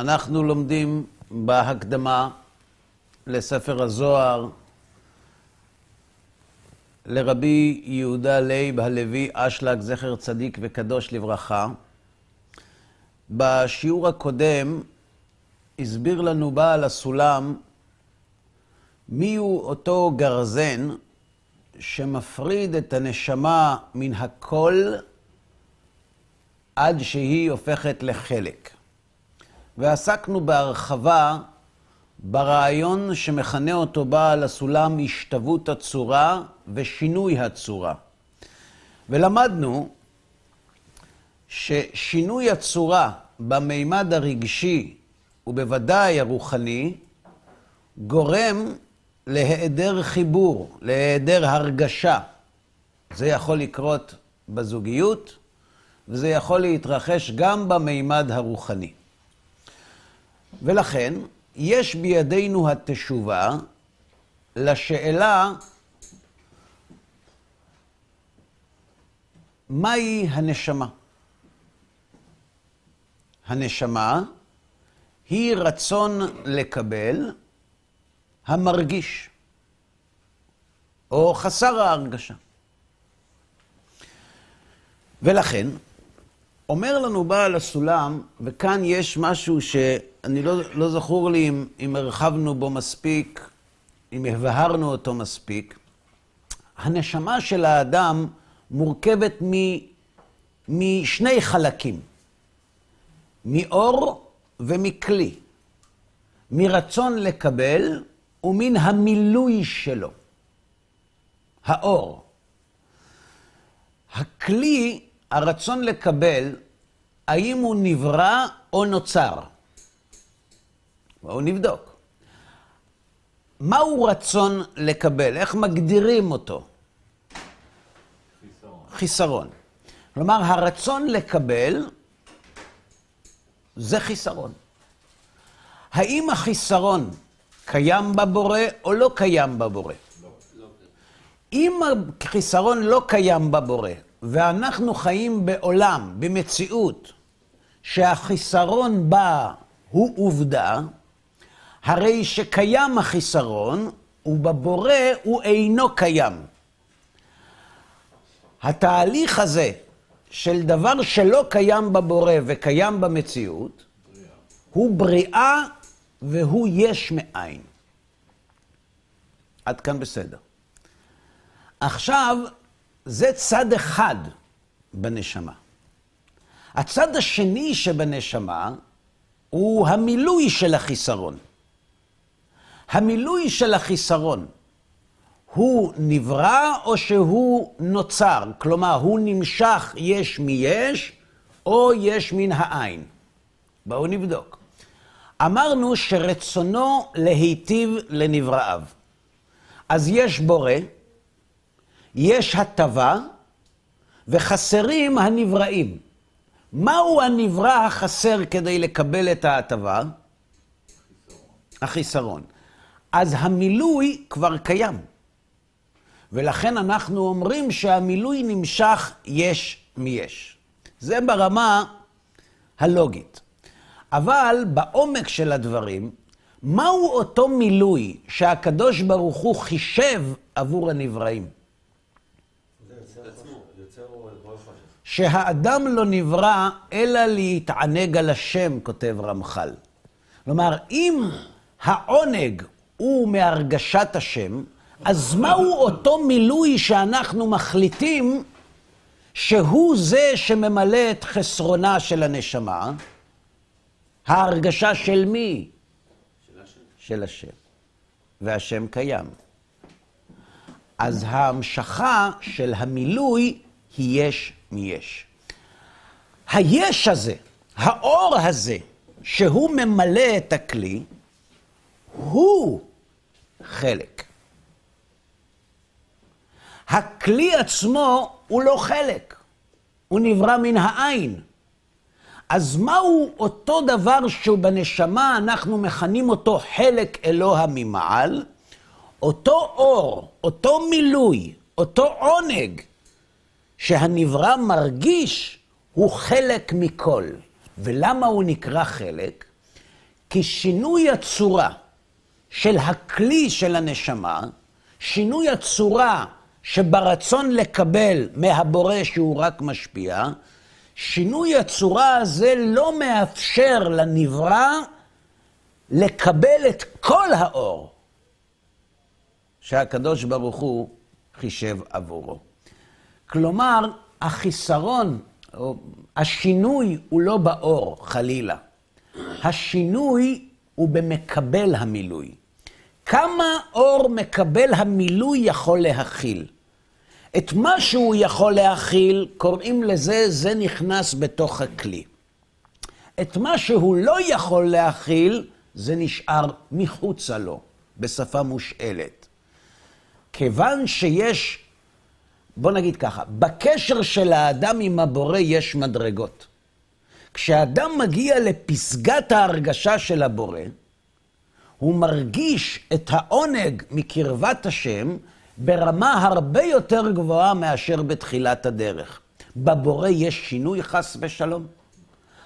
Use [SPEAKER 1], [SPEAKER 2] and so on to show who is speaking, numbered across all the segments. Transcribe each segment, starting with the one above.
[SPEAKER 1] אנחנו לומדים בהקדמה לספר הזוהר לרבי יהודה לייב הלוי אשלג, זכר צדיק וקדוש לברכה. בשיעור הקודם הסביר לנו בעל הסולם מיהו אותו גרזן שמפריד את הנשמה מן הכל עד שהיא הופכת לחלק. ועסקנו בהרחבה ברעיון שמכנה אותו בעל הסולם השתוות הצורה ושינוי הצורה. ולמדנו ששינוי הצורה במימד הרגשי ובוודאי הרוחני גורם להיעדר חיבור, להיעדר הרגשה. זה יכול לקרות בזוגיות, וזה יכול להתרחש גם במימד הרוחני. ולכן, יש בידינו התשובה לשאלה מהי הנשמה. הנשמה היא רצון לקבל המרגיש, או חסר ההרגשה. ולכן, אומר לנו בעל הסולם, וכאן יש משהו שאני לא, לא זכור לי אם, אם הרחבנו בו מספיק, אם הבהרנו אותו מספיק, הנשמה של האדם מורכבת מ, משני חלקים, מאור ומכלי, מרצון לקבל ומן המילוי שלו, האור. הכלי הרצון לקבל, האם הוא נברא או נוצר? בואו נבדוק. מהו רצון לקבל? איך מגדירים אותו? חיסרון. חיסרון. כלומר, הרצון לקבל זה חיסרון. האם החיסרון קיים בבורא או לא קיים בבורא? לא. לא. אם החיסרון לא קיים בבורא, ואנחנו חיים בעולם, במציאות, שהחיסרון בה הוא עובדה, הרי שקיים החיסרון, ובבורא הוא אינו קיים. התהליך הזה של דבר שלא קיים בבורא וקיים במציאות, בריאה. הוא בריאה והוא יש מאין. עד כאן בסדר. עכשיו, זה צד אחד בנשמה. הצד השני שבנשמה הוא המילוי של החיסרון. המילוי של החיסרון הוא נברא או שהוא נוצר? כלומר, הוא נמשך יש מיש או יש מן העין? בואו נבדוק. אמרנו שרצונו להיטיב לנבראיו. אז יש בורא, יש הטבה וחסרים הנבראים. מהו הנברא החסר כדי לקבל את ההטבה? החיסרון. אז המילוי כבר קיים. ולכן אנחנו אומרים שהמילוי נמשך יש מיש. זה ברמה הלוגית. אבל בעומק של הדברים, מהו אותו מילוי שהקדוש ברוך הוא חישב עבור הנבראים? שהאדם לא נברא אלא להתענג על השם, כותב רמח"ל. כלומר, אם העונג הוא מהרגשת השם, אז מהו אותו מילוי שאנחנו מחליטים שהוא זה שממלא את חסרונה של הנשמה? ההרגשה של מי? של השם. והשם קיים. אז ההמשכה של המילוי היא יש מיש. היש הזה, האור הזה, שהוא ממלא את הכלי, הוא חלק. הכלי עצמו הוא לא חלק, הוא נברא מן העין. אז מהו אותו דבר שהוא בנשמה, אנחנו מכנים אותו חלק אלוה ממעל? אותו אור, אותו מילוי, אותו עונג, שהנברא מרגיש הוא חלק מכל. ולמה הוא נקרא חלק? כי שינוי הצורה של הכלי של הנשמה, שינוי הצורה שברצון לקבל מהבורא שהוא רק משפיע, שינוי הצורה הזה לא מאפשר לנברא לקבל את כל האור שהקדוש ברוך הוא חישב עבורו. כלומר, החיסרון, או השינוי הוא לא באור, חלילה. השינוי הוא במקבל המילוי. כמה אור מקבל המילוי יכול להכיל? את מה שהוא יכול להכיל, קוראים לזה, זה נכנס בתוך הכלי. את מה שהוא לא יכול להכיל, זה נשאר מחוצה לו, בשפה מושאלת. כיוון שיש, בוא נגיד ככה, בקשר של האדם עם הבורא יש מדרגות. כשאדם מגיע לפסגת ההרגשה של הבורא, הוא מרגיש את העונג מקרבת השם ברמה הרבה יותר גבוהה מאשר בתחילת הדרך. בבורא יש שינוי חס ושלום.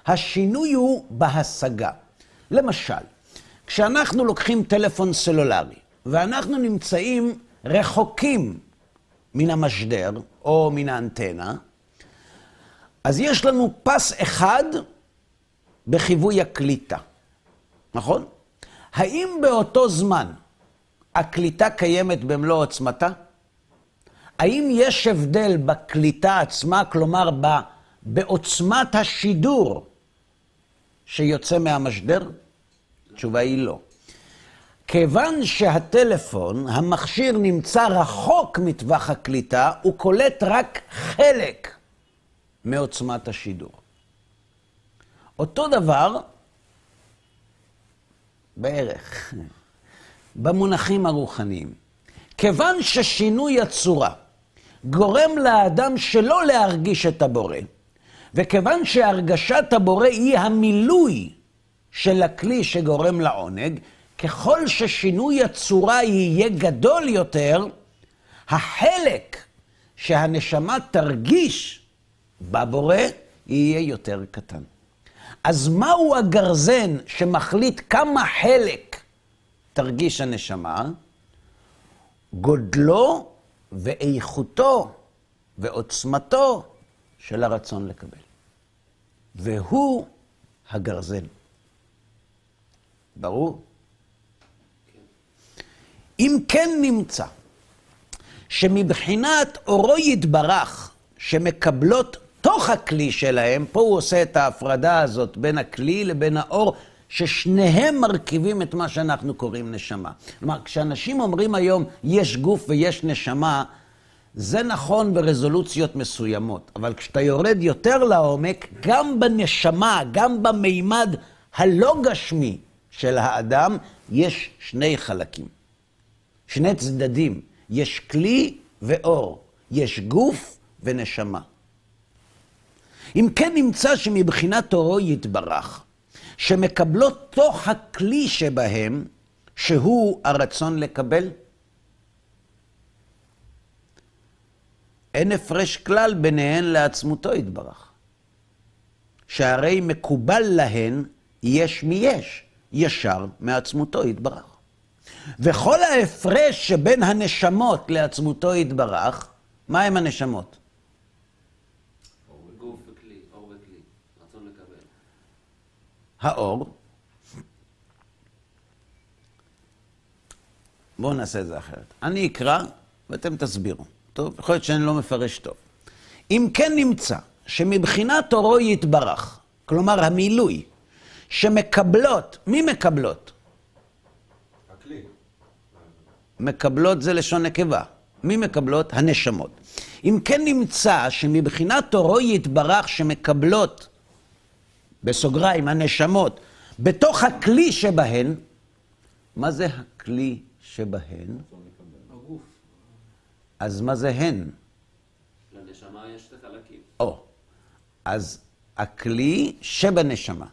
[SPEAKER 1] השינוי הוא בהשגה. למשל, כשאנחנו לוקחים טלפון סלולרי ואנחנו נמצאים רחוקים מן המשדר או מן האנטנה, אז יש לנו פס אחד בחיווי הקליטה, נכון? האם באותו זמן הקליטה קיימת במלוא עוצמתה? האם יש הבדל בקליטה עצמה, כלומר בעוצמת השידור שיוצא מהמשדר? התשובה היא לא. כיוון שהטלפון, המכשיר נמצא רחוק מטווח הקליטה, הוא קולט רק חלק מעוצמת השידור. אותו דבר, בערך, במונחים הרוחניים. כיוון ששינוי הצורה גורם לאדם שלא להרגיש את הבורא, וכיוון שהרגשת הבורא היא המילוי של הכלי שגורם לעונג, ככל ששינוי הצורה יהיה גדול יותר, החלק שהנשמה תרגיש בבורא יהיה יותר קטן. אז מהו הגרזן שמחליט כמה חלק תרגיש הנשמה? גודלו ואיכותו ועוצמתו של הרצון לקבל. והוא הגרזן. ברור? אם כן נמצא שמבחינת אורו יתברך, שמקבלות תוך הכלי שלהם, פה הוא עושה את ההפרדה הזאת בין הכלי לבין האור, ששניהם מרכיבים את מה שאנחנו קוראים נשמה. כלומר, כשאנשים אומרים היום, יש גוף ויש נשמה, זה נכון ברזולוציות מסוימות, אבל כשאתה יורד יותר לעומק, גם בנשמה, גם במימד הלא גשמי של האדם, יש שני חלקים, שני צדדים. יש כלי ואור, יש גוף ונשמה. אם כן נמצא שמבחינת אורו יתברך, שמקבלות תוך הכלי שבהם, שהוא הרצון לקבל, אין הפרש כלל ביניהן לעצמותו יתברך. שהרי מקובל להן יש מי יש, ישר מעצמותו יתברך. וכל ההפרש שבין הנשמות לעצמותו יתברך, מה הם הנשמות? האור, בואו נעשה את זה אחרת. אני אקרא ואתם תסבירו. טוב? יכול להיות שאני לא מפרש טוב. אם כן נמצא שמבחינת אורו יתברך, כלומר המילוי, שמקבלות, מי מקבלות?
[SPEAKER 2] הכלי.
[SPEAKER 1] מקבלות זה לשון נקבה. מי מקבלות? הנשמות. אם כן נמצא שמבחינת אורו יתברך שמקבלות בסוגריים, הנשמות, בתוך הכלי שבהן, מה זה הכלי שבהן? אז מה זה הן?
[SPEAKER 3] לנשמה יש שתי חלקים.
[SPEAKER 1] או, אז הכלי שבנשמה,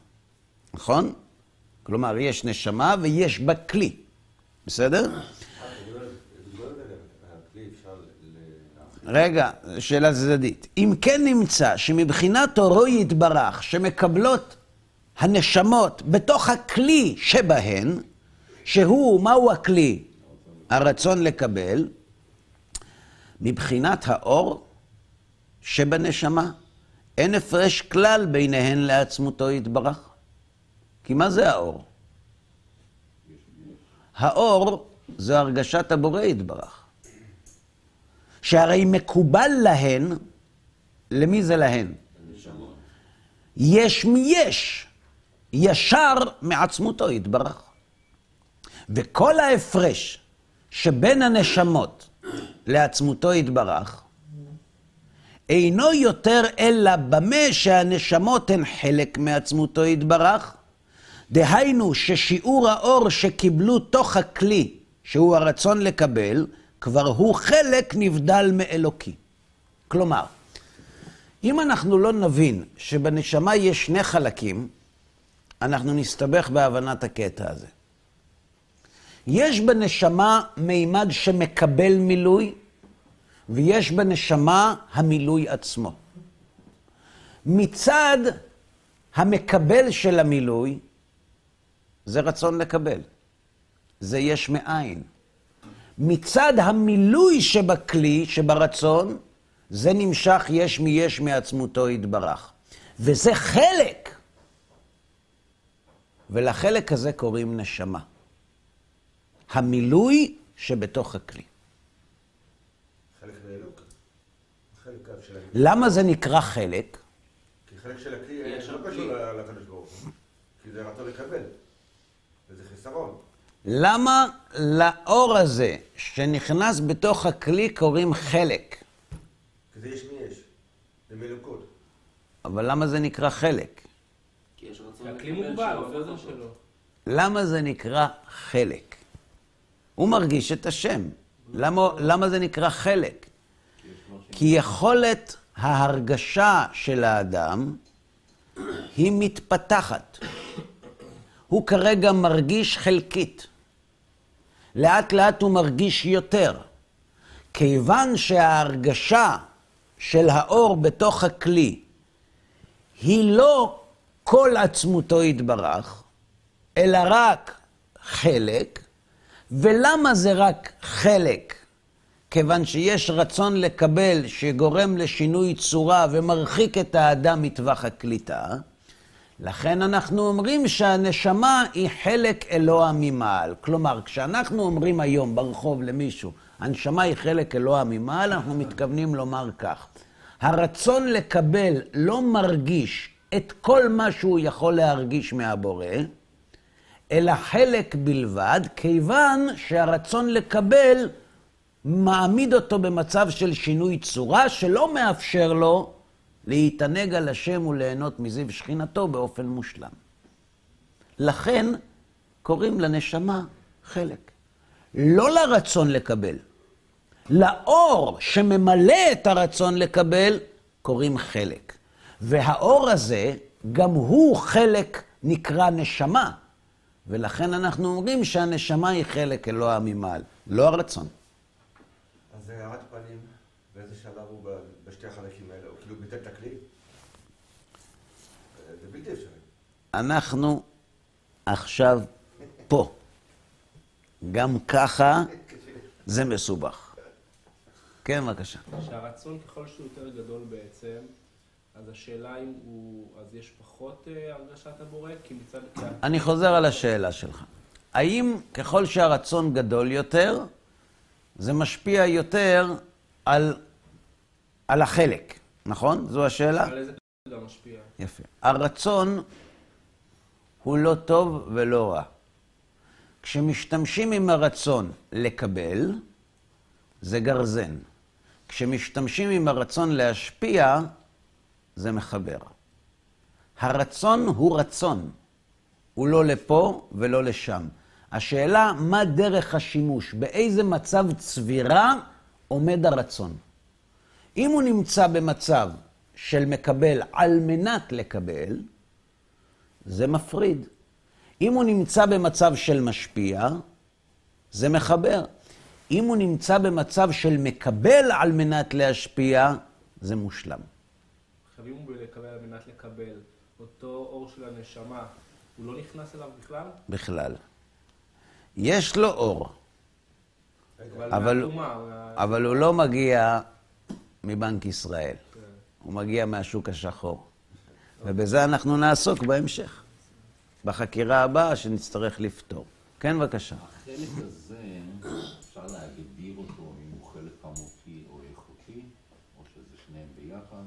[SPEAKER 1] נכון? כלומר, יש נשמה ויש בה כלי, בסדר?
[SPEAKER 2] הכלי אפשר ל...
[SPEAKER 1] רגע, שאלה צדדית. אם כן נמצא שמבחינת אורו יתברך, שמקבלות הנשמות בתוך הכלי שבהן, שהוא, מהו הכלי? הרצון לקבל, מבחינת האור שבנשמה, אין הפרש כלל ביניהן לעצמותו יתברך. כי מה זה האור? האור זו הרגשת הבורא יתברך. שהרי מקובל להן, למי זה להן? יש מיש, ישר מעצמותו יתברך. וכל ההפרש שבין הנשמות לעצמותו יתברך, אינו יותר אלא במה שהנשמות הן חלק מעצמותו יתברך, דהיינו ששיעור האור שקיבלו תוך הכלי, שהוא הרצון לקבל, כבר הוא חלק נבדל מאלוקי. כלומר, אם אנחנו לא נבין שבנשמה יש שני חלקים, אנחנו נסתבך בהבנת הקטע הזה. יש בנשמה מימד שמקבל מילוי, ויש בנשמה המילוי עצמו. מצד המקבל של המילוי, זה רצון לקבל. זה יש מאין. מצד המילוי שבכלי, שברצון, זה נמשך יש מיש מעצמותו יתברך. וזה חלק. ולחלק הזה קוראים נשמה. המילוי שבתוך הכלי.
[SPEAKER 2] חלק מאלוק.
[SPEAKER 1] למה זה נקרא חלק?
[SPEAKER 2] כי חלק של הכלי
[SPEAKER 3] יש
[SPEAKER 2] לא
[SPEAKER 3] שם
[SPEAKER 2] קשור. לקדוש ברוך הוא. כי זה רצון לקבל. וזה חיסרון.
[SPEAKER 1] למה לאור הזה שנכנס בתוך הכלי קוראים חלק?
[SPEAKER 2] כי זה יש מי יש. זה מאלוקות.
[SPEAKER 1] אבל למה זה נקרא חלק?
[SPEAKER 3] כי יש רצון
[SPEAKER 4] כי הכלי מוגבל,
[SPEAKER 3] אותו.
[SPEAKER 4] שלו.
[SPEAKER 1] למה זה נקרא חלק? הוא מרגיש את השם. למה, למה זה נקרא חלק? כי יכולת ההרגשה של האדם היא מתפתחת. הוא כרגע מרגיש חלקית. לאט לאט הוא מרגיש יותר. כיוון שההרגשה של האור בתוך הכלי היא לא כל עצמותו יתברך, אלא רק חלק. ולמה זה רק חלק? כיוון שיש רצון לקבל שגורם לשינוי צורה ומרחיק את האדם מטווח הקליטה, לכן אנחנו אומרים שהנשמה היא חלק אלוה ממעל. כלומר, כשאנחנו אומרים היום ברחוב למישהו, הנשמה היא חלק אלוה ממעל, אנחנו מתכוונים לומר כך. הרצון לקבל לא מרגיש את כל מה שהוא יכול להרגיש מהבורא, אלא חלק בלבד, כיוון שהרצון לקבל מעמיד אותו במצב של שינוי צורה, שלא מאפשר לו להתענג על השם וליהנות מזיו שכינתו באופן מושלם. לכן קוראים לנשמה חלק. לא לרצון לקבל. לאור שממלא את הרצון לקבל, קוראים חלק. והאור הזה, גם הוא חלק נקרא נשמה. ולכן אנחנו אומרים שהנשמה היא חלק אלוה ממעל, לא הרצון.
[SPEAKER 2] אז זה הארת פנים, באיזה שלב הוא ב- בשתי החלקים האלה? הוא כאילו ביטל את הכלי? זה בלתי אפשרי.
[SPEAKER 1] אנחנו עכשיו פה. גם ככה זה מסובך. כן, בבקשה.
[SPEAKER 4] שהרצון ככל שהוא יותר גדול בעצם, אז השאלה אם הוא, אז יש פחות אה, הרגשת הבורא? כי מצד...
[SPEAKER 1] אני חוזר על השאלה שלך. האם ככל שהרצון גדול יותר, זה משפיע יותר על, על החלק, נכון? זו השאלה?
[SPEAKER 4] על איזה גם משפיע?
[SPEAKER 1] יפה. הרצון הוא לא טוב ולא רע. כשמשתמשים עם הרצון לקבל, זה גרזן. כשמשתמשים עם הרצון להשפיע, זה מחבר. הרצון הוא רצון, הוא לא לפה ולא לשם. השאלה, מה דרך השימוש? באיזה מצב צבירה עומד הרצון? אם הוא נמצא במצב של מקבל על מנת לקבל, זה מפריד. אם הוא נמצא במצב של משפיע, זה מחבר. אם הוא נמצא במצב של מקבל על מנת להשפיע, זה מושלם.
[SPEAKER 4] עכשיו אם הוא לקבל על מנת לקבל, אותו אור של הנשמה, הוא לא נכנס אליו בכלל?
[SPEAKER 1] בכלל. יש לו אור, אבל- אבל הוא לא מגיע מבנק ישראל. הוא מגיע מהשוק השחור. ובזה אנחנו נעסוק בהמשך, בחקירה הבאה שנצטרך לפתור. כן, בבקשה.
[SPEAKER 5] החלק הזה, אפשר להגדיר אותו אם הוא חלק כמותי או איכותי, או שזה שניהם ביחד.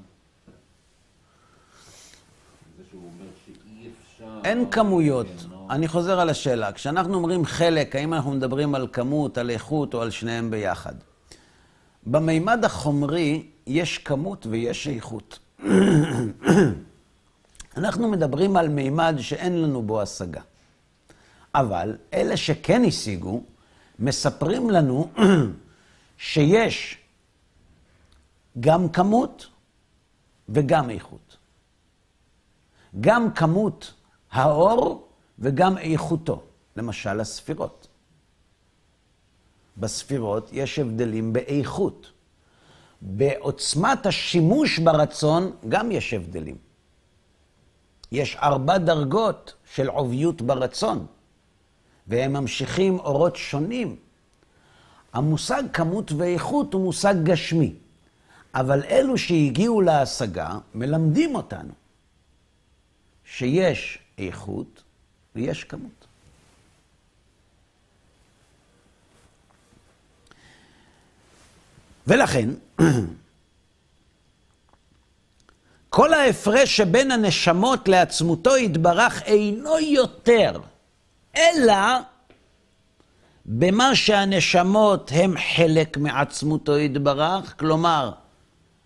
[SPEAKER 5] זה שהוא אומר שאי אפשר...
[SPEAKER 1] אין כמויות. אני חוזר על השאלה. כשאנחנו אומרים חלק, האם אנחנו מדברים על כמות, על איכות או על שניהם ביחד? במימד החומרי יש כמות ויש איכות. אנחנו מדברים על מימד שאין לנו בו השגה. אבל אלה שכן השיגו, מספרים לנו שיש גם כמות וגם איכות. גם כמות האור וגם איכותו. למשל, הספירות. בספירות יש הבדלים באיכות. בעוצמת השימוש ברצון גם יש הבדלים. יש ארבע דרגות של עוביות ברצון, והם ממשיכים אורות שונים. המושג כמות ואיכות הוא מושג גשמי, אבל אלו שהגיעו להשגה מלמדים אותנו שיש איכות ויש כמות. ולכן, כל ההפרש שבין הנשמות לעצמותו יתברך אינו יותר, אלא במה שהנשמות הם חלק מעצמותו יתברך, כלומר,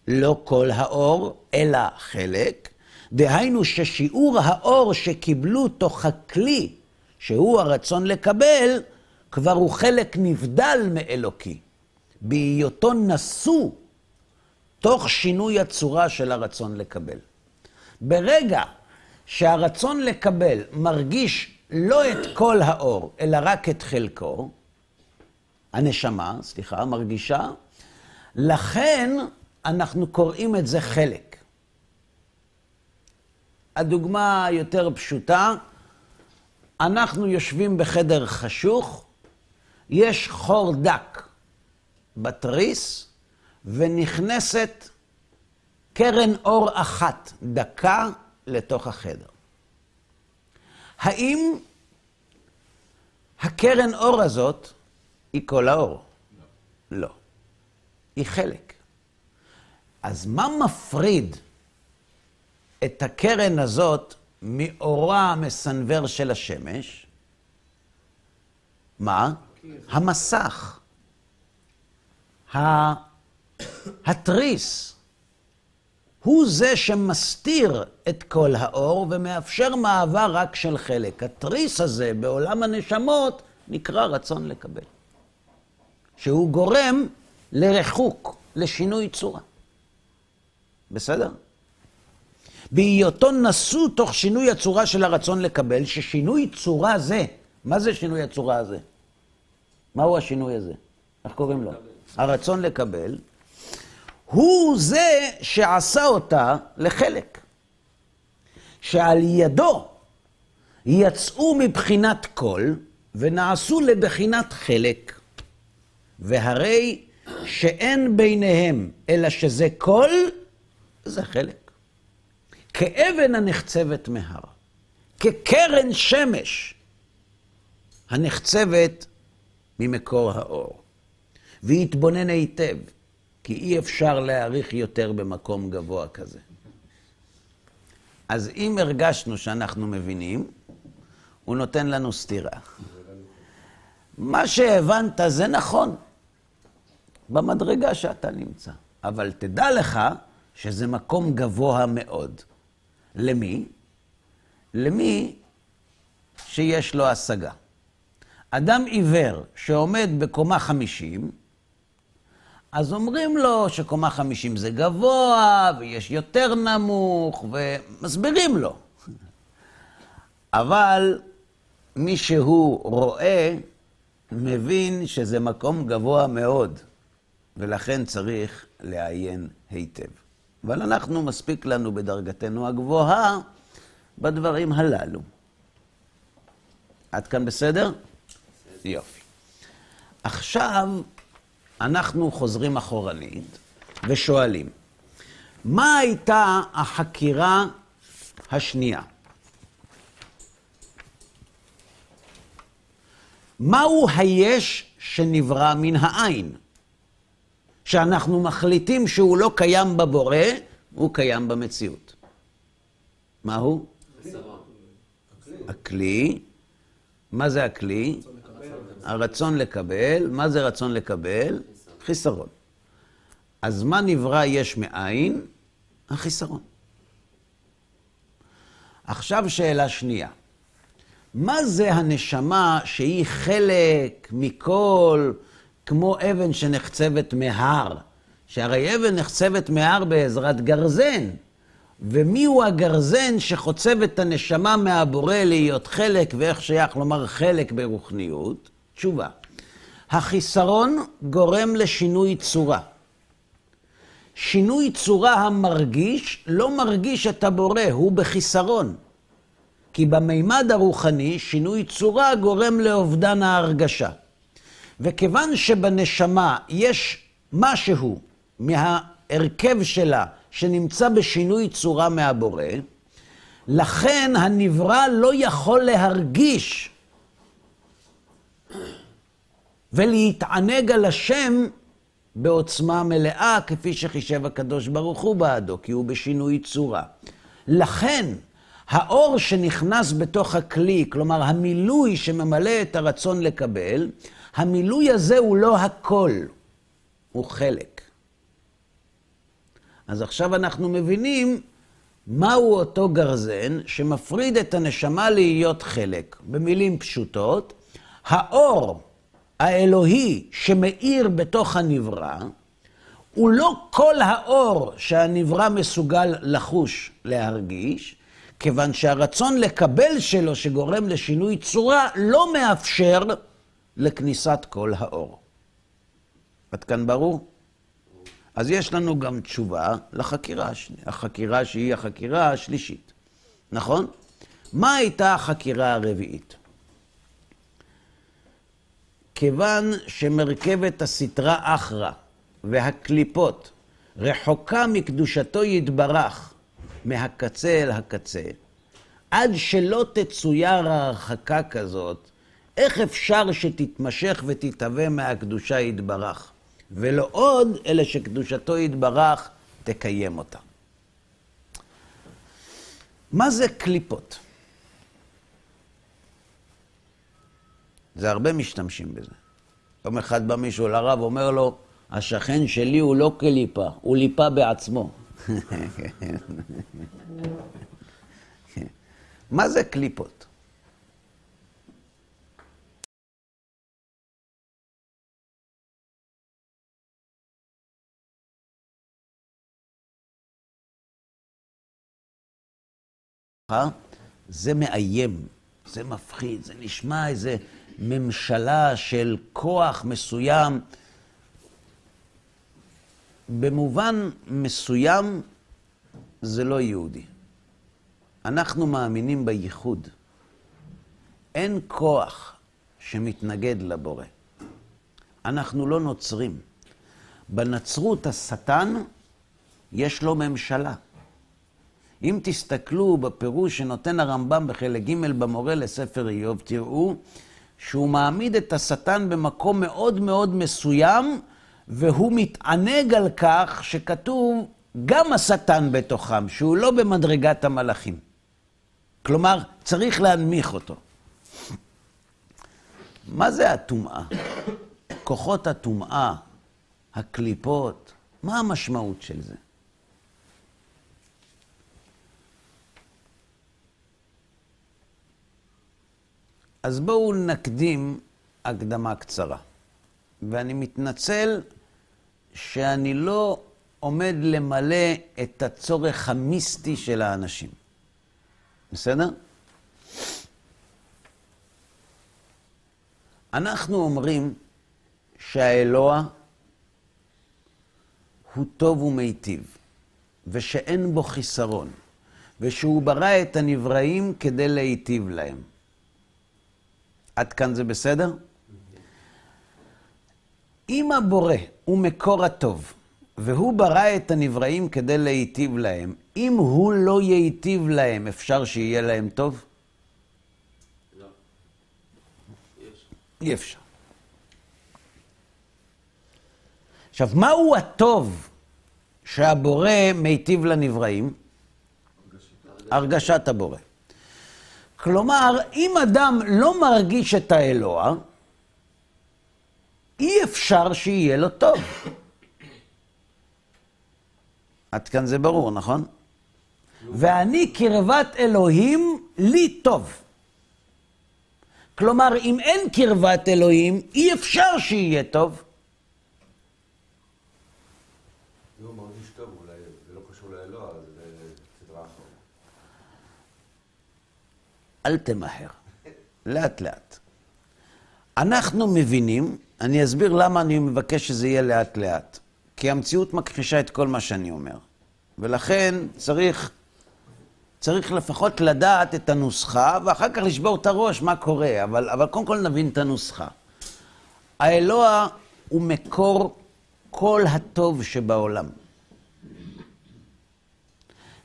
[SPEAKER 1] לא כל האור, אלא חלק, דהיינו ששיעור האור שקיבלו תוך הכלי, שהוא הרצון לקבל, כבר הוא חלק נבדל מאלוקי, בהיותו נשוא תוך שינוי הצורה של הרצון לקבל. ברגע שהרצון לקבל מרגיש לא את כל האור, אלא רק את חלקו, הנשמה, סליחה, מרגישה, לכן אנחנו קוראים את זה חלק. הדוגמה היותר פשוטה, אנחנו יושבים בחדר חשוך, יש חור דק בתריס, ונכנסת קרן אור אחת דקה לתוך החדר. האם הקרן אור הזאת היא כל האור? לא. לא. היא חלק. אז מה מפריד את הקרן הזאת מאורה המסנוור של השמש? מה? המסך. התריס. הוא זה שמסתיר את כל האור ומאפשר מעבר רק של חלק. התריס הזה בעולם הנשמות נקרא רצון לקבל. שהוא גורם לריחוק, לשינוי צורה. בסדר? בהיותו נשוא תוך שינוי הצורה של הרצון לקבל, ששינוי צורה זה, מה זה שינוי הצורה הזה? מהו השינוי הזה? איך קוראים לו? הרצון לקבל, הוא זה שעשה אותה לחלק. שעל ידו יצאו מבחינת כל ונעשו לבחינת חלק. והרי שאין ביניהם אלא שזה כל, זה חלק. כאבן הנחצבת מהר, כקרן שמש הנחצבת ממקור האור. ויתבונן היטב, כי אי אפשר להעריך יותר במקום גבוה כזה. אז אם הרגשנו שאנחנו מבינים, הוא נותן לנו סתירה. מה שהבנת זה נכון, במדרגה שאתה נמצא. אבל תדע לך שזה מקום גבוה מאוד. למי? למי שיש לו השגה. אדם עיוור שעומד בקומה חמישים, אז אומרים לו שקומה חמישים זה גבוה, ויש יותר נמוך, ומסבירים לו. אבל מי שהוא רואה, מבין שזה מקום גבוה מאוד, ולכן צריך לעיין היטב. אבל אנחנו, מספיק לנו בדרגתנו הגבוהה, בדברים הללו. עד כאן בסדר? יופי. עכשיו אנחנו חוזרים אחורנית ושואלים, מה הייתה החקירה השנייה? מהו היש שנברא מן העין? שאנחנו מחליטים שהוא לא קיים בבורא, הוא קיים במציאות. מהו?
[SPEAKER 3] חיסרון.
[SPEAKER 1] הכלי. מה זה הכלי? הרצון לקבל. מה זה רצון לקבל? חיסרון. אז מה נברא יש מאין? החיסרון. עכשיו שאלה שנייה. מה זה הנשמה שהיא חלק מכל, כמו אבן שנחצבת מהר? שהרי אבן נחצבת מהר בעזרת גרזן. ומיהו הגרזן שחוצב את הנשמה מהבורא להיות חלק, ואיך שייך לומר חלק ברוחניות? תשובה. החיסרון גורם לשינוי צורה. שינוי צורה המרגיש לא מרגיש את הבורא, הוא בחיסרון. כי במימד הרוחני, שינוי צורה גורם לאובדן ההרגשה. וכיוון שבנשמה יש משהו מההרכב שלה שנמצא בשינוי צורה מהבורא, לכן הנברא לא יכול להרגיש ולהתענג על השם בעוצמה מלאה, כפי שחישב הקדוש ברוך הוא בעדו, כי הוא בשינוי צורה. לכן, האור שנכנס בתוך הכלי, כלומר המילוי שממלא את הרצון לקבל, המילוי הזה הוא לא הכל, הוא חלק. אז עכשיו אנחנו מבינים מהו אותו גרזן שמפריד את הנשמה להיות חלק. במילים פשוטות, האור האלוהי שמאיר בתוך הנברא, הוא לא כל האור שהנברא מסוגל לחוש, להרגיש, כיוון שהרצון לקבל שלו, שגורם לשינוי צורה, לא מאפשר לכניסת כל האור. עד כאן ברור? אז יש לנו גם תשובה לחקירה השנייה, החקירה שהיא החקירה השלישית, נכון? מה הייתה החקירה הרביעית? כיוון שמרכבת הסטרה אחרא והקליפות רחוקה מקדושתו יתברך מהקצה אל הקצה, עד שלא תצויר ההרחקה כזאת, איך אפשר שתתמשך ותתהווה מהקדושה יתברך? ולא עוד, אלא שקדושתו יתברך תקיים אותה. מה זה קליפות? זה הרבה משתמשים בזה. יום אחד בא מישהו לרב, אומר לו, השכן שלי הוא לא קליפה, הוא ליפה בעצמו. מה זה קליפות? זה מאיים, זה מפחיד, זה נשמע איזה ממשלה של כוח מסוים. במובן מסוים זה לא יהודי. אנחנו מאמינים בייחוד. אין כוח שמתנגד לבורא. אנחנו לא נוצרים. בנצרות השטן יש לו ממשלה. אם תסתכלו בפירוש שנותן הרמב"ם בחלק ג' במורה לספר איוב, תראו שהוא מעמיד את השטן במקום מאוד מאוד מסוים, והוא מתענג על כך שכתוב גם השטן בתוכם, שהוא לא במדרגת המלאכים. כלומר, צריך להנמיך אותו. מה זה הטומאה? כוחות הטומאה, הקליפות, מה המשמעות של זה? אז בואו נקדים הקדמה קצרה. ואני מתנצל שאני לא עומד למלא את הצורך המיסטי של האנשים. בסדר? אנחנו אומרים שהאלוה הוא טוב ומיטיב, ושאין בו חיסרון, ושהוא ברא את הנבראים כדי להיטיב להם. עד כאן זה בסדר? אם הבורא הוא מקור הטוב, והוא ברא את הנבראים כדי להיטיב להם, אם הוא לא ייטיב להם, אפשר שיהיה להם טוב?
[SPEAKER 3] לא.
[SPEAKER 1] אי אפשר. עכשיו, מהו הטוב שהבורא מיטיב לנבראים? הרגשת הבורא. כלומר, אם אדם לא מרגיש את האלוה, אי אפשר שיהיה לו טוב. עד כאן זה ברור, נכון? ואני קרבת אלוהים, לי טוב. כלומר, אם אין קרבת אלוהים, אי אפשר שיהיה טוב.
[SPEAKER 2] אם הוא מרגיש טוב, אולי זה לא קשור לאלוה, זה סדרה אחרת.
[SPEAKER 1] אל תמהר, לאט לאט. אנחנו מבינים, אני אסביר למה אני מבקש שזה יהיה לאט לאט. כי המציאות מכחישה את כל מה שאני אומר. ולכן צריך, צריך לפחות לדעת את הנוסחה, ואחר כך לשבור את הראש מה קורה, אבל, אבל קודם כל נבין את הנוסחה. האלוה הוא מקור כל הטוב שבעולם.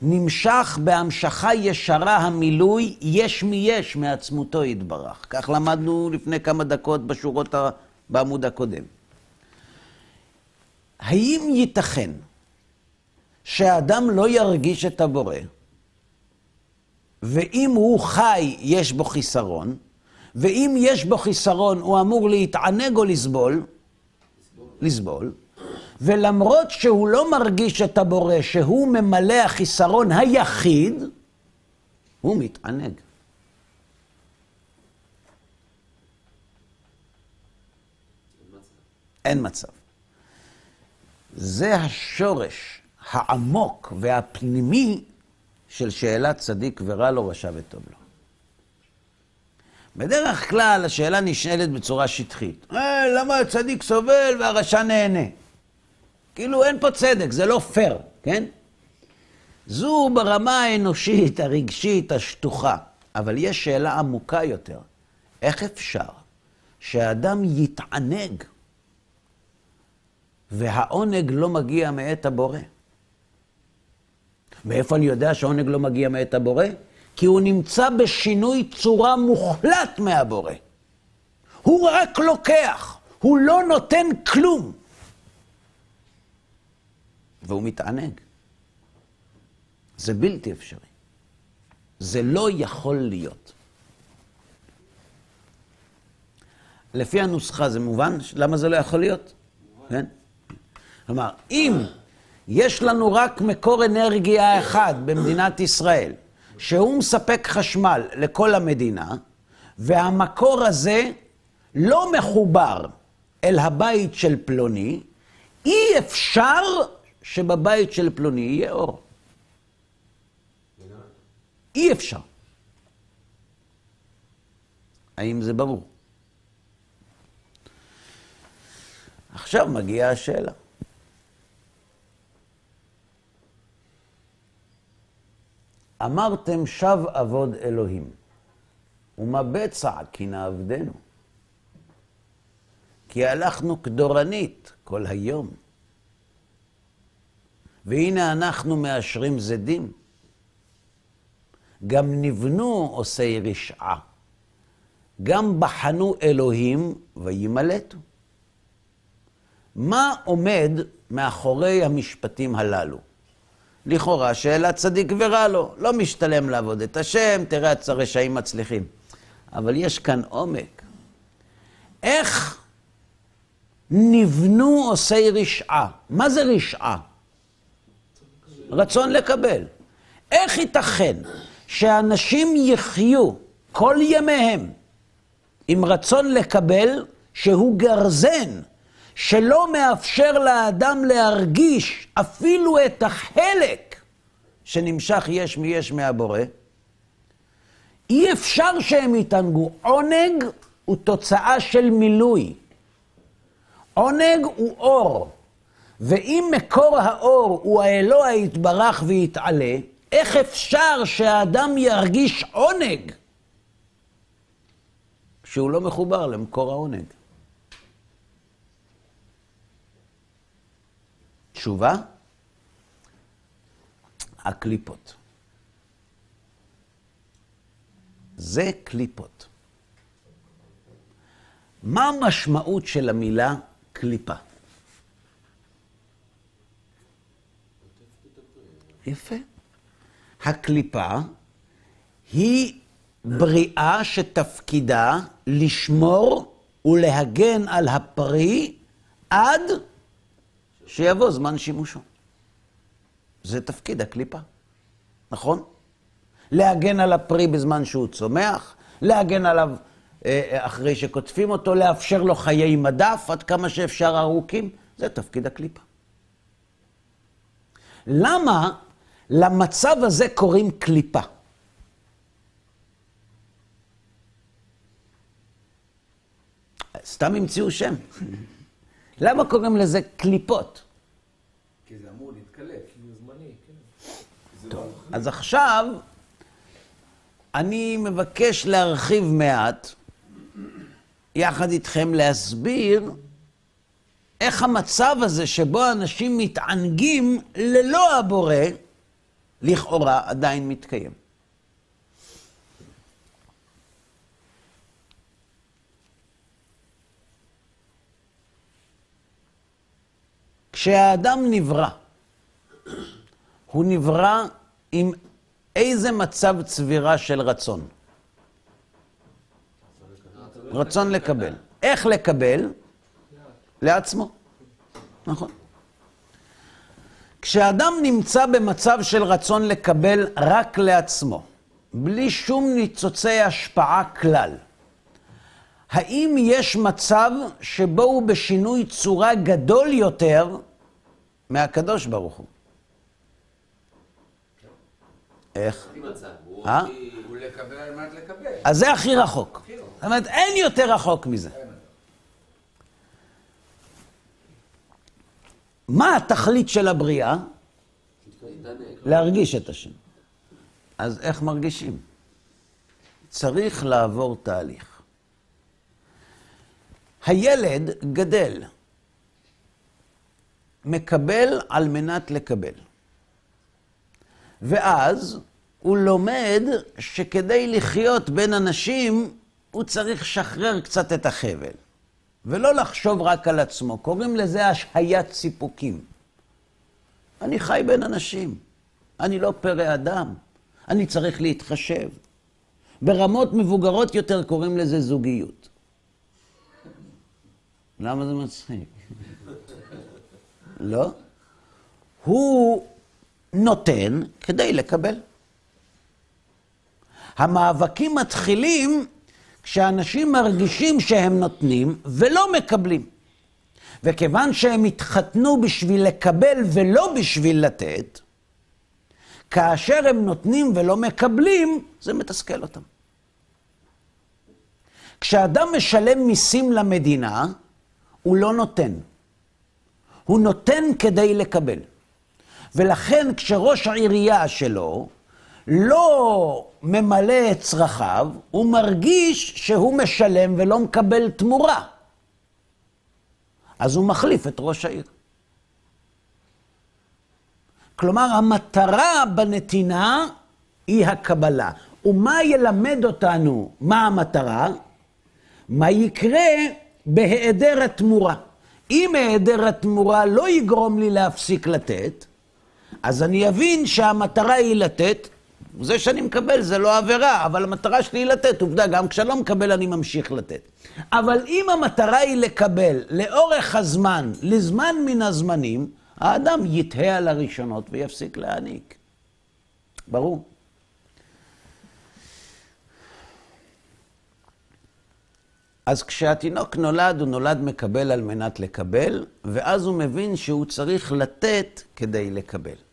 [SPEAKER 1] נמשך בהמשכה ישרה המילוי יש מיש מעצמותו יתברך. כך למדנו לפני כמה דקות בשורות ה... בעמוד הקודם. האם ייתכן שהאדם לא ירגיש את הבורא, ואם הוא חי יש בו חיסרון, ואם יש בו חיסרון הוא אמור להתענג או לסבול? לסבול. ולמרות שהוא לא מרגיש את הבורא, שהוא ממלא החיסרון היחיד, הוא מתענג.
[SPEAKER 3] אין מצב.
[SPEAKER 1] זה השורש העמוק והפנימי של שאלת צדיק ורע לו, רשע וטוב לו. בדרך כלל השאלה נשאלת בצורה שטחית. אה, למה הצדיק סובל והרשע נהנה? כאילו אין פה צדק, זה לא פייר, כן? זו ברמה האנושית, הרגשית, השטוחה. אבל יש שאלה עמוקה יותר. איך אפשר שהאדם יתענג והעונג לא מגיע מאת הבורא? מאיפה אני יודע שהעונג לא מגיע מאת הבורא? כי הוא נמצא בשינוי צורה מוחלט מהבורא. הוא רק לוקח, הוא לא נותן כלום. והוא מתענג. זה בלתי אפשרי. זה לא יכול להיות. לפי הנוסחה זה מובן? למה זה לא יכול להיות? כן? כלומר, אם יש לנו רק מקור אנרגיה אחד במדינת ישראל, שהוא מספק חשמל לכל המדינה, והמקור הזה לא מחובר אל הבית של פלוני, אי אפשר שבבית של פלוני יהיה אור. אי אפשר. האם זה ברור? עכשיו מגיעה השאלה. אמרתם שב עבוד אלוהים, ומה בצע כי נעבדנו. כי הלכנו כדורנית כל היום. והנה אנחנו מאשרים זדים. גם נבנו עושי רשעה. גם בחנו אלוהים וימלטו. מה עומד מאחורי המשפטים הללו? לכאורה שאלה צדיק ורע לו, לא משתלם לעבוד את השם, תראה את הרשעים מצליחים. אבל יש כאן עומק. איך נבנו עושי רשעה? מה זה רשעה? רצון לקבל. איך ייתכן שאנשים יחיו כל ימיהם עם רצון לקבל שהוא גרזן, שלא מאפשר לאדם להרגיש אפילו את החלק שנמשך יש מיש מהבורא, אי אפשר שהם יתענגו. עונג הוא תוצאה של מילוי. עונג הוא אור, ואם מקור האור הוא האלוה יתברך ויתעלה, איך אפשר שהאדם ירגיש עונג כשהוא לא מחובר למקור העונג? תשובה? הקליפות. זה קליפות. מה המשמעות של המילה קליפה? יפה. הקליפה היא בריאה שתפקידה לשמור ולהגן על הפרי עד שיבוא זמן שימושו. זה תפקיד הקליפה, נכון? להגן על הפרי בזמן שהוא צומח, להגן עליו אה, אחרי שקוטפים אותו, לאפשר לו חיי מדף עד כמה שאפשר ארוכים, זה תפקיד הקליפה. למה למצב הזה קוראים קליפה? סתם המציאו שם. למה קוראים לזה קליפות?
[SPEAKER 2] כי זה אמור להתקלף.
[SPEAKER 4] זה זמני, כן.
[SPEAKER 1] טוב, אז עכשיו אני מבקש להרחיב מעט, יחד איתכם להסביר איך המצב הזה שבו אנשים מתענגים ללא הבורא, לכאורה עדיין מתקיים. כשהאדם נברא, הוא נברא עם איזה מצב צבירה של רצון? רצון לקבל. איך לקבל? לעצמו. נכון. כשאדם נמצא במצב של רצון לקבל רק לעצמו, בלי שום ניצוצי השפעה כלל, האם יש מצב שבו הוא בשינוי צורה גדול יותר מהקדוש ברוך הוא? איך? אה?
[SPEAKER 2] הוא לקבל על מנת לקבל.
[SPEAKER 1] אז זה הכי רחוק. זאת אומרת, אין יותר רחוק מזה. מה התכלית של הבריאה? להרגיש את השם. אז איך מרגישים? צריך לעבור תהליך. הילד גדל, מקבל על מנת לקבל. ואז הוא לומד שכדי לחיות בין אנשים, הוא צריך לשחרר קצת את החבל. ולא לחשוב רק על עצמו. קוראים לזה השהיית סיפוקים. אני חי בין אנשים, אני לא פרא אדם, אני צריך להתחשב. ברמות מבוגרות יותר קוראים לזה זוגיות. למה זה מצחיק? לא. הוא נותן כדי לקבל. המאבקים מתחילים כשאנשים מרגישים שהם נותנים ולא מקבלים. וכיוון שהם התחתנו בשביל לקבל ולא בשביל לתת, כאשר הם נותנים ולא מקבלים, זה מתסכל אותם. כשאדם משלם מיסים למדינה, הוא לא נותן. הוא נותן כדי לקבל. ולכן כשראש העירייה שלו לא ממלא את צרכיו, הוא מרגיש שהוא משלם ולא מקבל תמורה. אז הוא מחליף את ראש העיר. כלומר, המטרה בנתינה היא הקבלה. ומה ילמד אותנו מה המטרה? מה יקרה בהיעדר התמורה. אם היעדר התמורה לא יגרום לי להפסיק לתת, אז אני אבין שהמטרה היא לתת. זה שאני מקבל זה לא עבירה, אבל המטרה שלי היא לתת. עובדה, גם כשאני לא מקבל אני ממשיך לתת. אבל אם המטרה היא לקבל לאורך הזמן, לזמן מן הזמנים, האדם יתהה על הראשונות ויפסיק להעניק. ברור. אז כשהתינוק נולד, הוא נולד מקבל על מנת לקבל, ואז הוא מבין שהוא צריך לתת כדי לקבל.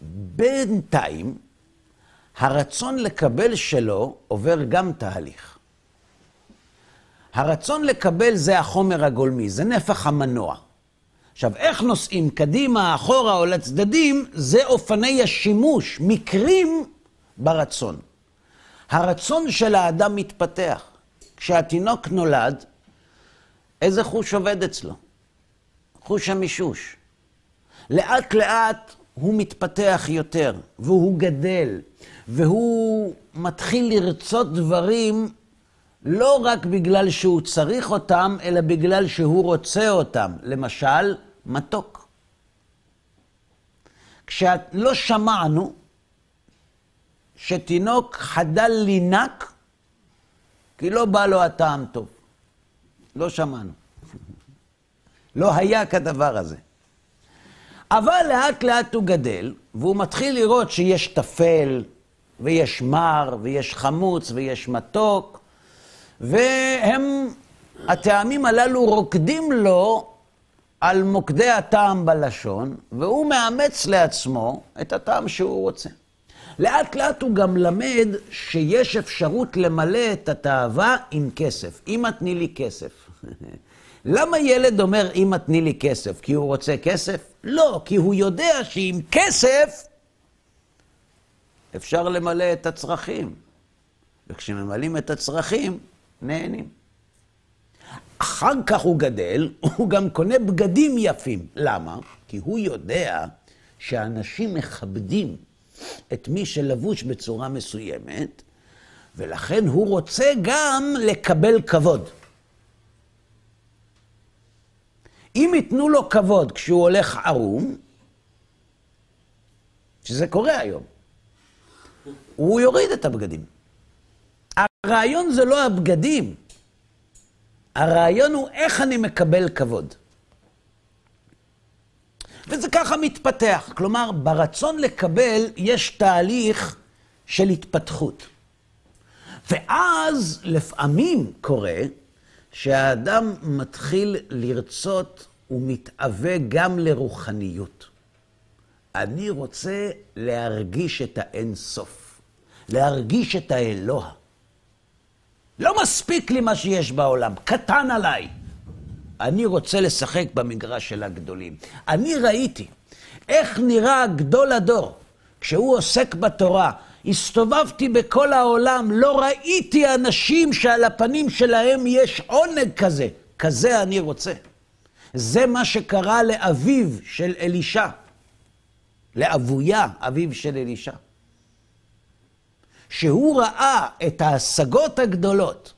[SPEAKER 1] בינתיים, הרצון לקבל שלו עובר גם תהליך. הרצון לקבל זה החומר הגולמי, זה נפח המנוע. עכשיו, איך נוסעים קדימה, אחורה או לצדדים, זה אופני השימוש, מקרים ברצון. הרצון של האדם מתפתח. כשהתינוק נולד, איזה חוש עובד אצלו? חוש המישוש. לאט לאט הוא מתפתח יותר, והוא גדל, והוא מתחיל לרצות דברים לא רק בגלל שהוא צריך אותם, אלא בגלל שהוא רוצה אותם. למשל, מתוק. כשלא שמענו שתינוק חדל לינק, כי לא בא לו הטעם טוב. לא שמענו. לא היה כדבר הזה. אבל לאט לאט הוא גדל, והוא מתחיל לראות שיש טפל, ויש מר, ויש חמוץ, ויש מתוק, והם, הטעמים הללו רוקדים לו על מוקדי הטעם בלשון, והוא מאמץ לעצמו את הטעם שהוא רוצה. לאט לאט הוא גם למד שיש אפשרות למלא את התאווה עם כסף. אמא תני לי כסף. למה ילד אומר אמא תני לי כסף? כי הוא רוצה כסף? לא, כי הוא יודע שעם כסף אפשר למלא את הצרכים. וכשממלאים את הצרכים, נהנים. אחר כך הוא גדל, הוא גם קונה בגדים יפים. למה? כי הוא יודע שאנשים מכבדים את מי שלבוש בצורה מסוימת, ולכן הוא רוצה גם לקבל כבוד. אם ייתנו לו כבוד כשהוא הולך ערום, שזה קורה היום, הוא יוריד את הבגדים. הרעיון זה לא הבגדים, הרעיון הוא איך אני מקבל כבוד. וזה ככה מתפתח. כלומר, ברצון לקבל יש תהליך של התפתחות. ואז לפעמים קורה שהאדם מתחיל לרצות ומתאווה גם לרוחניות. אני רוצה להרגיש את האין סוף, להרגיש את האלוה. לא מספיק לי מה שיש בעולם, קטן עליי. אני רוצה לשחק במגרש של הגדולים. אני ראיתי איך נראה גדול הדור כשהוא עוסק בתורה. הסתובבתי בכל העולם, לא ראיתי אנשים שעל הפנים שלהם יש עונג כזה. כזה אני רוצה. זה מה שקרה לאביו של אלישע, לאבויה, אביו של אלישע. שהוא ראה את ההשגות הגדולות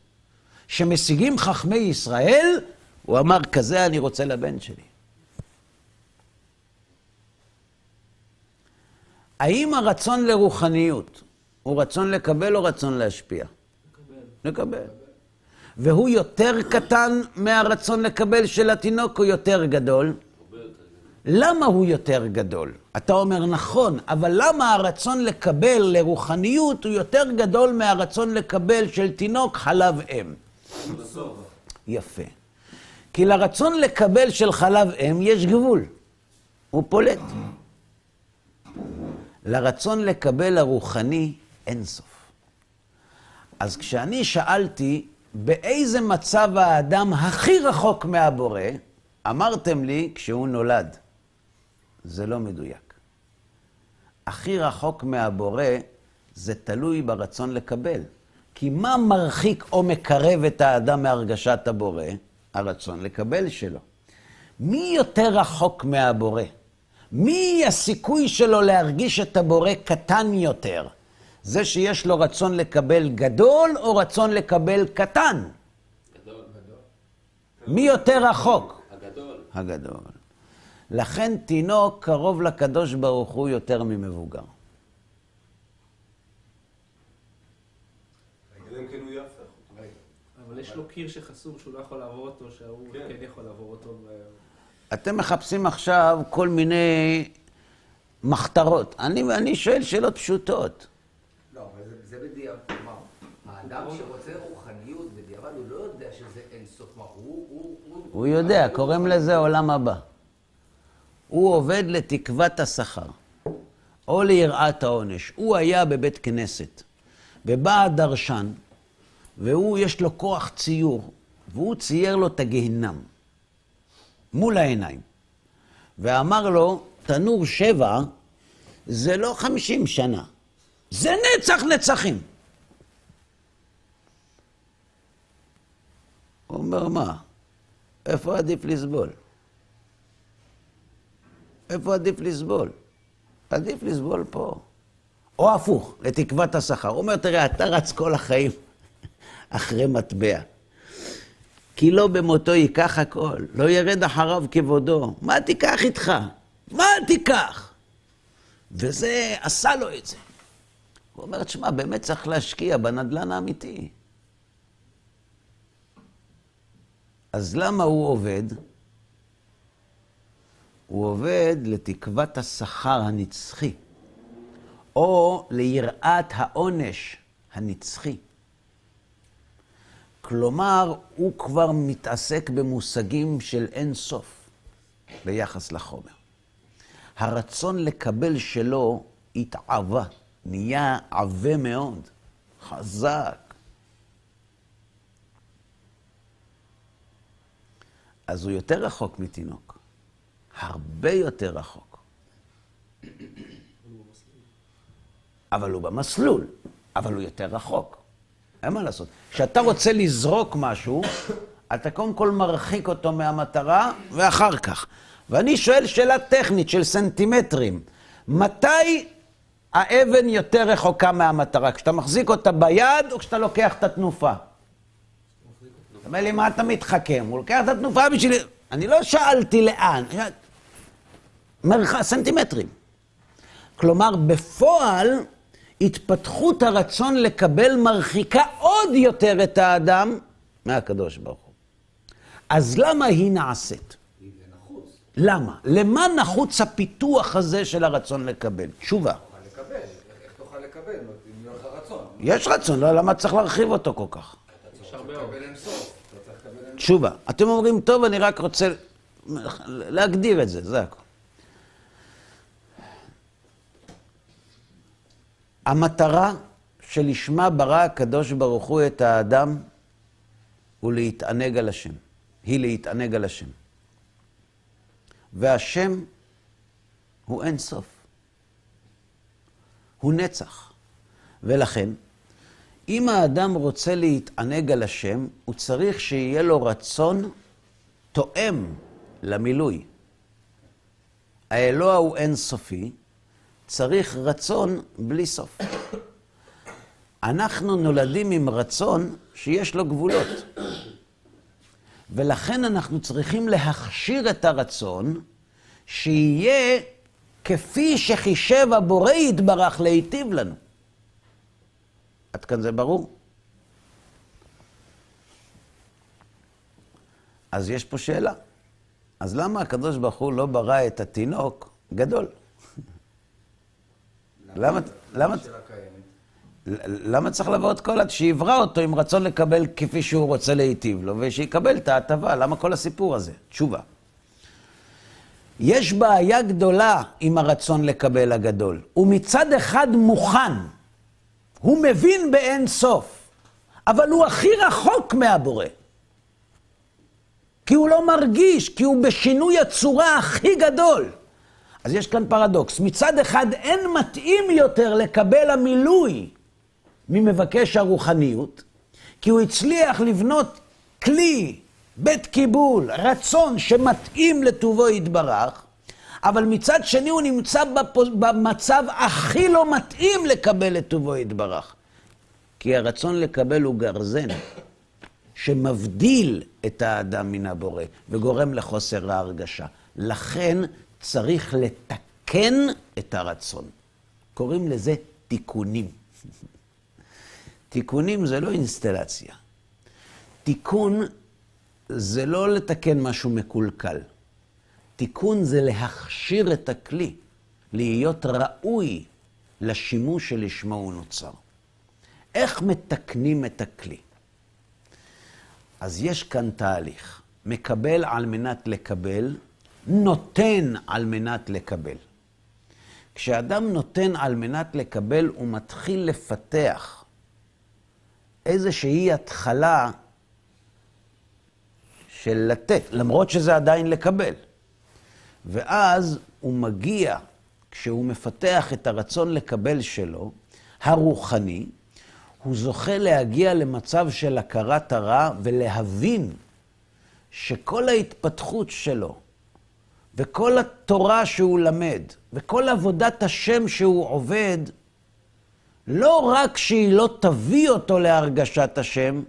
[SPEAKER 1] שמשיגים חכמי ישראל, הוא אמר, כזה אני רוצה לבן שלי. האם הרצון לרוחניות הוא רצון לקבל או רצון להשפיע? לקבל. לקבל. והוא יותר קטן מהרצון לקבל של התינוק או יותר גדול? למה הוא יותר גדול? אתה אומר נכון, אבל למה הרצון לקבל לרוחניות הוא יותר גדול מהרצון לקבל של תינוק חלב אם? יפה. כי לרצון לקבל של חלב אם יש גבול, הוא פולט. לרצון לקבל הרוחני אין סוף. אז כשאני שאלתי באיזה מצב האדם הכי רחוק מהבורא, אמרתם לי כשהוא נולד. זה לא מדויק. הכי רחוק מהבורא זה תלוי ברצון לקבל. כי מה מרחיק או מקרב את האדם מהרגשת הבורא? הרצון לקבל שלו. מי יותר רחוק מהבורא? מי הסיכוי שלו להרגיש את הבורא קטן יותר? זה שיש לו רצון לקבל גדול או רצון לקבל קטן?
[SPEAKER 3] גדול. גדול.
[SPEAKER 1] מי יותר רחוק?
[SPEAKER 3] הגדול.
[SPEAKER 1] הגדול. לכן תינוק קרוב לקדוש ברוך הוא יותר ממבוגר.
[SPEAKER 2] כן.
[SPEAKER 4] אבל יש לו קיר שחסום שהוא לא יכול לעבור אותו, שההוא
[SPEAKER 2] כן.
[SPEAKER 4] כן יכול לעבור אותו.
[SPEAKER 1] אתם מחפשים עכשיו כל מיני מחתרות. אני, אני שואל שאלות פשוטות.
[SPEAKER 6] לא, אבל זה, זה בדיעבד, כלומר, האדם שרוצה רוחניות בדיעבד, הוא לא יודע שזה אין סוף, הוא, הוא
[SPEAKER 1] יודע, קוראים לזה עולם הבא. הוא עובד לתקוות השכר, או ליראת העונש. הוא היה בבית כנסת, ובא הדרשן, והוא, יש לו כוח ציור, והוא צייר לו את הגיהינם, מול העיניים. ואמר לו, תנור שבע זה לא חמישים שנה, זה נצח נצחים. הוא אומר, מה? איפה עדיף לסבול? איפה עדיף לסבול? עדיף לסבול פה. או הפוך, לתקוות השכר. הוא אומר, תראה, אתה רץ כל החיים אחרי מטבע. כי לא במותו ייקח הכל, לא ירד אחריו כבודו. מה תיקח איתך? מה תיקח? וזה עשה לו את זה. הוא אומר, תשמע, באמת צריך להשקיע בנדלן האמיתי. אז למה הוא עובד? הוא עובד לתקוות השכר הנצחי, או ליראת העונש הנצחי. כלומר, הוא כבר מתעסק במושגים של אין סוף ביחס לחומר. הרצון לקבל שלו התעבה, נהיה עבה מאוד, חזק. אז הוא יותר רחוק מתינוק, הרבה יותר רחוק. אבל הוא במסלול, אבל הוא יותר רחוק. אין מה לעשות. כשאתה רוצה לזרוק משהו, אתה קודם כל מרחיק אותו מהמטרה, ואחר כך. ואני שואל שאלה טכנית של סנטימטרים. מתי האבן יותר רחוקה מהמטרה? כשאתה מחזיק אותה ביד, או כשאתה לוקח את התנופה? אומר לי, מה אתה מתחכם? הוא לוקח את התנופה בשביל... אני לא שאלתי לאן, מרחק, סנטימטרים. כלומר, בפועל, התפתחות הרצון לקבל מרחיקה עוד יותר את האדם מהקדוש ברוך הוא. אז למה היא נעשית? למה? למה נחוץ הפיתוח הזה של הרצון לקבל? תשובה. יש רצון, לא, למה צריך להרחיב אותו כל כך?
[SPEAKER 6] אתה צריך לקבל אין סוף. אתה צריך לקבל אין
[SPEAKER 1] תשובה. אתם אומרים, טוב, אני רק רוצה להגדיר את זה, זה הכול. המטרה שלשמה ברא הקדוש ברוך הוא את האדם הוא להתענג על השם. היא להתענג על השם. והשם הוא אין סוף. הוא נצח. ולכן, אם האדם רוצה להתענג על השם, הוא צריך שיהיה לו רצון תואם למילוי. האלוה הוא אין סופי, צריך רצון בלי סוף. אנחנו נולדים עם רצון שיש לו גבולות. ולכן אנחנו צריכים להכשיר את הרצון שיהיה כפי שחישב הבורא יתברך להיטיב לנו. עד כאן זה ברור? אז יש פה שאלה. אז למה הקדוש ברוך הוא לא ברא את התינוק גדול? למה, למה. למה צריך לבוא את כל עד שיברא אותו עם רצון לקבל כפי שהוא רוצה להיטיב לו, ושיקבל את ההטבה? למה כל הסיפור הזה? תשובה. יש בעיה גדולה עם הרצון לקבל הגדול. הוא מצד אחד מוכן, הוא מבין באין סוף, אבל הוא הכי רחוק מהבורא. כי הוא לא מרגיש, כי הוא בשינוי הצורה הכי גדול. אז יש כאן פרדוקס. מצד אחד אין מתאים יותר לקבל המילוי ממבקש הרוחניות, כי הוא הצליח לבנות כלי, בית קיבול, רצון שמתאים לטובו יתברך, אבל מצד שני הוא נמצא במצב הכי לא מתאים לקבל את טובו יתברך. כי הרצון לקבל הוא גרזן שמבדיל את האדם מן הבורא וגורם לחוסר ההרגשה. לכן צריך לתקן את הרצון. קוראים לזה תיקונים. תיקונים זה לא אינסטלציה. תיקון זה לא לתקן משהו מקולקל. תיקון זה להכשיר את הכלי, להיות ראוי לשימוש שלשמו הוא נוצר. איך מתקנים את הכלי? אז יש כאן תהליך. מקבל על מנת לקבל, נותן על מנת לקבל. כשאדם נותן על מנת לקבל, הוא מתחיל לפתח איזושהי התחלה של לתת, למרות שזה עדיין לקבל. ואז הוא מגיע, כשהוא מפתח את הרצון לקבל שלו, הרוחני, הוא זוכה להגיע למצב של הכרת הרע ולהבין שכל ההתפתחות שלו וכל התורה שהוא למד וכל עבודת השם שהוא עובד, לא רק שהיא לא תביא אותו להרגשת השם,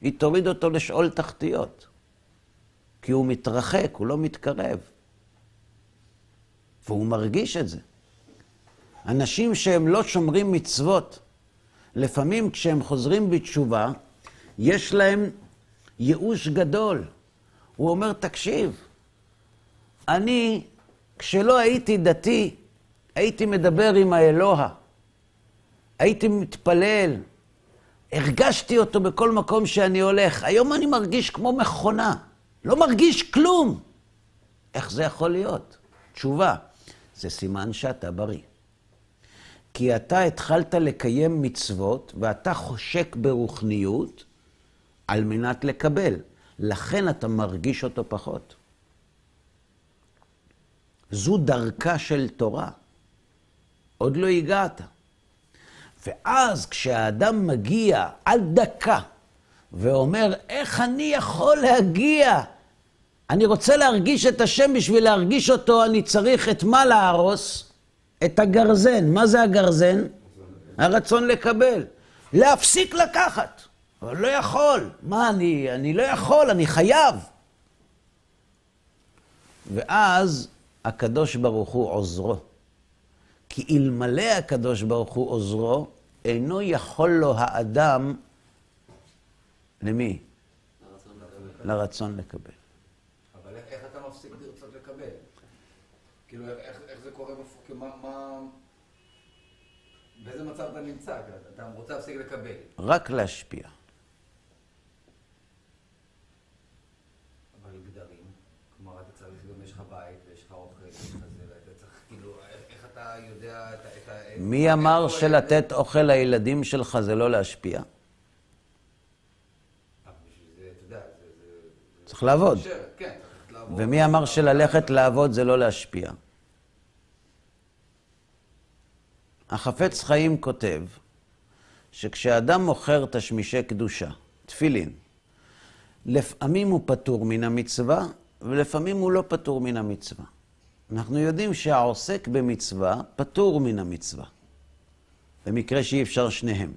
[SPEAKER 1] היא תוריד אותו לשאול תחתיות. כי הוא מתרחק, הוא לא מתקרב. והוא מרגיש את זה. אנשים שהם לא שומרים מצוות, לפעמים כשהם חוזרים בתשובה, יש להם ייאוש גדול. הוא אומר, תקשיב, אני, כשלא הייתי דתי, הייתי מדבר עם האלוה, הייתי מתפלל, הרגשתי אותו בכל מקום שאני הולך. היום אני מרגיש כמו מכונה, לא מרגיש כלום. איך זה יכול להיות? תשובה, זה סימן שאתה בריא. כי אתה התחלת לקיים מצוות ואתה חושק ברוחניות על מנת לקבל. לכן אתה מרגיש אותו פחות. זו דרכה של תורה. עוד לא הגעת. ואז כשהאדם מגיע עד דקה ואומר, איך אני יכול להגיע? אני רוצה להרגיש את השם, בשביל להרגיש אותו אני צריך את מה להרוס? את הגרזן. מה זה הגרזן? הרצון לקבל. להפסיק לקחת. אבל לא יכול. מה, אני, אני לא יכול, אני חייב. ואז הקדוש ברוך הוא עוזרו. כי אלמלא הקדוש ברוך הוא עוזרו, אינו יכול לו האדם, למי?
[SPEAKER 3] לרצון לקבל.
[SPEAKER 1] לרצון לקבל.
[SPEAKER 6] אבל איך, איך אתה מפסיק לרצות לקבל? כאילו, איך, איך, איך זה קורה בפועל? כאילו, מה, מה... באיזה מצב אתה נמצא? אתה רוצה להפסיק לקבל.
[SPEAKER 1] רק להשפיע.
[SPEAKER 6] אבל גדרים, כלומר, אתה צריך, גם יש לך בית, ויש לך אוכל, ואתה צריך, כאילו, איך, אתה יודע את ה...
[SPEAKER 1] מי אמר שלתת אוכל לילדים שלך זה לא להשפיע?
[SPEAKER 6] כן, צריך לעבוד.
[SPEAKER 1] ומי אמר שללכת לעבוד זה לא להשפיע? החפץ חיים כותב שכשאדם מוכר תשמישי קדושה, תפילין, לפעמים הוא פטור מן המצווה ולפעמים הוא לא פטור מן המצווה. אנחנו יודעים שהעוסק במצווה פטור מן המצווה, במקרה שאי אפשר שניהם.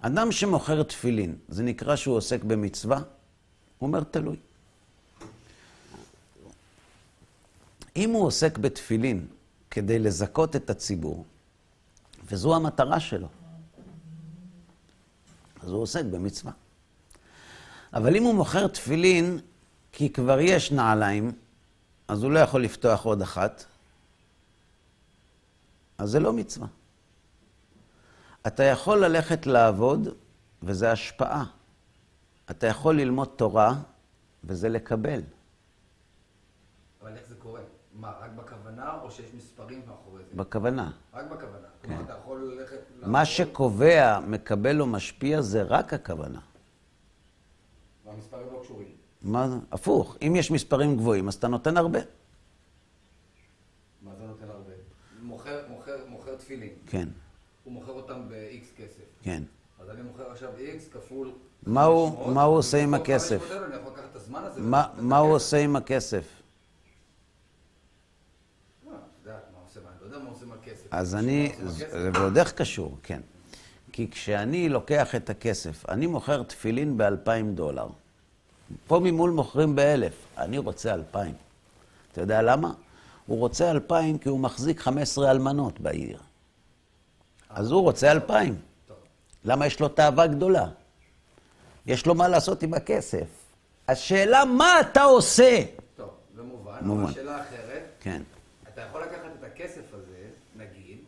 [SPEAKER 1] אדם שמוכר תפילין, זה נקרא שהוא עוסק במצווה? הוא אומר תלוי. אם הוא עוסק בתפילין כדי לזכות את הציבור, וזו המטרה שלו, אז הוא עוסק במצווה. אבל אם הוא מוכר תפילין כי כבר יש נעליים, אז הוא לא יכול לפתוח עוד אחת, אז זה לא מצווה. אתה יכול ללכת לעבוד, וזה השפעה. אתה יכול ללמוד תורה, וזה לקבל.
[SPEAKER 6] אבל איך זה קורה? מה, רק בכוונה, או שיש מספרים מאחורי זה?
[SPEAKER 1] בכוונה.
[SPEAKER 6] רק בכוונה. כלומר, אתה יכול ללכת...
[SPEAKER 1] מה
[SPEAKER 6] לעבוד,
[SPEAKER 1] שקובע, מקבל או משפיע, זה רק הכוונה.
[SPEAKER 6] והמספרים לא קשורים.
[SPEAKER 1] מה זה? הפוך. אם יש מספרים גבוהים, אז אתה נותן הרבה.
[SPEAKER 6] מה זה נותן הרבה? מוכר, מוכר, מוכר תפילין.
[SPEAKER 1] כן,
[SPEAKER 6] הוא מוכר אותם ב-X כסף.
[SPEAKER 1] כן.
[SPEAKER 6] אז אני מוכר עכשיו X כפול...
[SPEAKER 1] מה הוא-
[SPEAKER 6] 500,
[SPEAKER 1] מה הוא עושה עם הכסף?
[SPEAKER 6] 500 האלה, אני יכול לקחת את הזמן הזה?
[SPEAKER 1] מה, הוא. עושה עם הכסף?
[SPEAKER 6] אה, אתה יודע, מה הוא עושה, מה, אני לא יודע מה הוא עושה עם הכסף.
[SPEAKER 1] אז אני? זה ועוד איך קשור, כן. כי כשאני לוקח את הכסף, אני מוכר תפילין ב-2,000 דולר. פה ממול מוכרים ב-1,000, אני רוצה 2,000. אתה יודע למה? הוא רוצה 2,000 כי הוא מחזיק 15 אלמנות בעיר. אז הוא רוצה 2,000.
[SPEAKER 6] טוב.
[SPEAKER 1] למה יש לו תאווה גדולה? יש לו מה לעשות עם הכסף. השאלה, מה אתה עושה?
[SPEAKER 6] טוב, זה מובן.
[SPEAKER 1] מובן.
[SPEAKER 6] אבל שאלה אחרת,
[SPEAKER 1] כן.
[SPEAKER 6] אתה יכול לקחת את הכסף הזה, נגיד,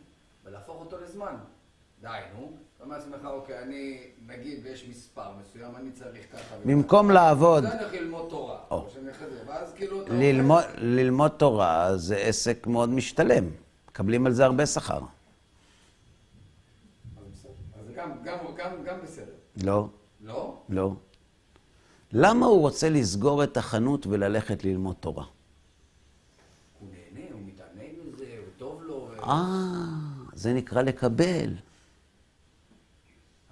[SPEAKER 6] לזמן. דהיינו, אתה אומר לעצמך, אוקיי, אני, נגיד, ויש מספר מסוים, אני צריך ככה.
[SPEAKER 1] במקום לעבוד,
[SPEAKER 6] אני הולך ללמוד תורה. ואז כאילו... אתה
[SPEAKER 1] ללמוד, תורה זה עסק מאוד משתלם. מקבלים על זה הרבה שכר.
[SPEAKER 6] גם, בסדר.
[SPEAKER 1] לא,
[SPEAKER 6] לא?
[SPEAKER 1] לא. למה הוא רוצה לסגור את החנות וללכת ללמוד תורה? אה, זה נקרא לקבל.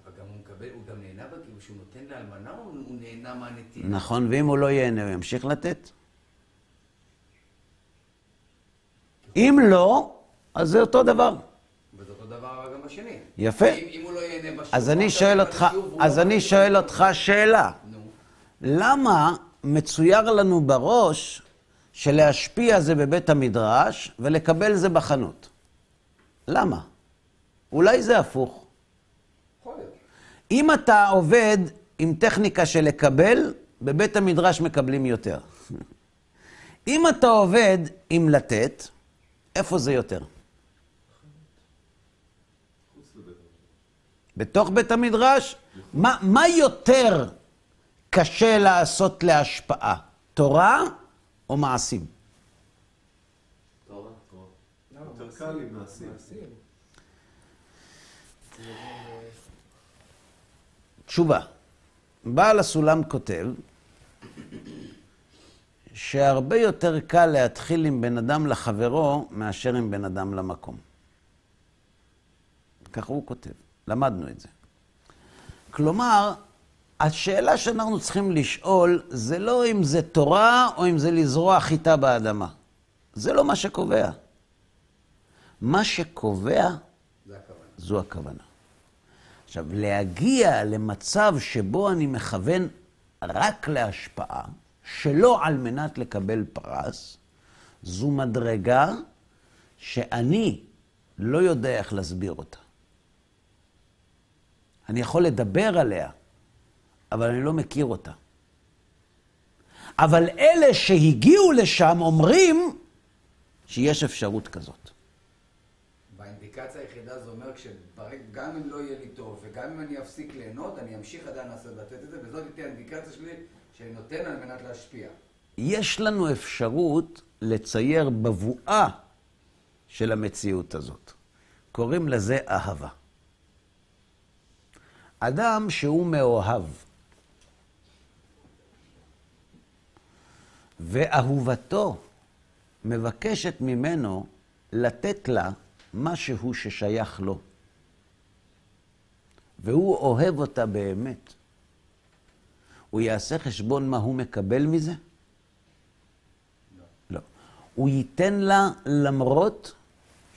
[SPEAKER 6] אבל גם הוא מקבל, הוא גם נהנה בה, כאילו שהוא נותן לאלמנה, או הוא נהנה מהנתינה?
[SPEAKER 1] נכון, ואם הוא לא ייהנה, הוא ימשיך לתת? אם לא, אז זה אותו דבר.
[SPEAKER 6] וזה אותו דבר גם בשני.
[SPEAKER 1] יפה.
[SPEAKER 6] אם, אם הוא לא ייהנה בשיעור...
[SPEAKER 1] אז אני שואל אותך, אז
[SPEAKER 6] לא
[SPEAKER 1] אני שואל. אותך שאלה.
[SPEAKER 6] נו.
[SPEAKER 1] למה מצויר לנו בראש שלהשפיע זה בבית המדרש ולקבל זה בחנות? למה? אולי זה הפוך. אם אתה עובד עם טכניקה של לקבל, בבית המדרש מקבלים יותר. אם אתה עובד עם לתת, איפה זה יותר? בתוך בית המדרש? מה, מה יותר קשה לעשות להשפעה? תורה או מעשים?
[SPEAKER 3] תורה.
[SPEAKER 7] יותר קל עם מעשים.
[SPEAKER 1] תשובה. בעל הסולם כותב שהרבה יותר קל להתחיל עם בן אדם לחברו מאשר עם בן אדם למקום. ככה הוא כותב, למדנו את זה. כלומר, השאלה שאנחנו צריכים לשאול זה לא אם זה תורה או אם זה לזרוע חיטה באדמה. זה לא מה שקובע. מה שקובע
[SPEAKER 6] זה הכוונה.
[SPEAKER 1] זו הכוונה. עכשיו, להגיע למצב שבו אני מכוון רק להשפעה, שלא על מנת לקבל פרס, זו מדרגה שאני לא יודע איך להסביר אותה. אני יכול לדבר עליה, אבל אני לא מכיר אותה. אבל אלה שהגיעו לשם אומרים שיש אפשרות כזאת.
[SPEAKER 6] באינדיקציה היחידה זה אומר שגם אם לא יהיה לי טוב וגם אם אני אפסיק ליהנות, אני אמשיך עדיין לעשות לתת את זה, וזאת תהיה האינדיקציה שלי שאני נותן על מנת להשפיע.
[SPEAKER 1] יש לנו אפשרות לצייר בבואה של המציאות הזאת. קוראים לזה אהבה. אדם שהוא מאוהב, ואהובתו מבקשת ממנו לתת לה משהו ששייך לו, והוא אוהב אותה באמת, הוא יעשה חשבון מה הוא מקבל מזה? לא. הוא ייתן לה למרות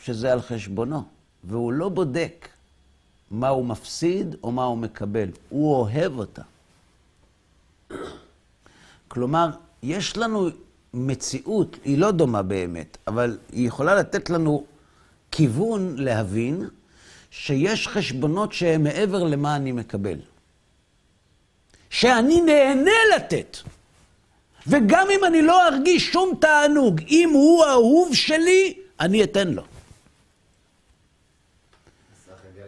[SPEAKER 1] שזה על חשבונו, והוא לא בודק מה הוא מפסיד או מה הוא מקבל. הוא אוהב אותה. כלומר, יש לנו מציאות, היא לא דומה באמת, אבל היא יכולה לתת לנו כיוון להבין שיש חשבונות שהם מעבר למה אני מקבל. שאני נהנה לתת. וגם אם אני לא ארגיש שום תענוג, אם הוא האהוב שלי, אני אתן לו.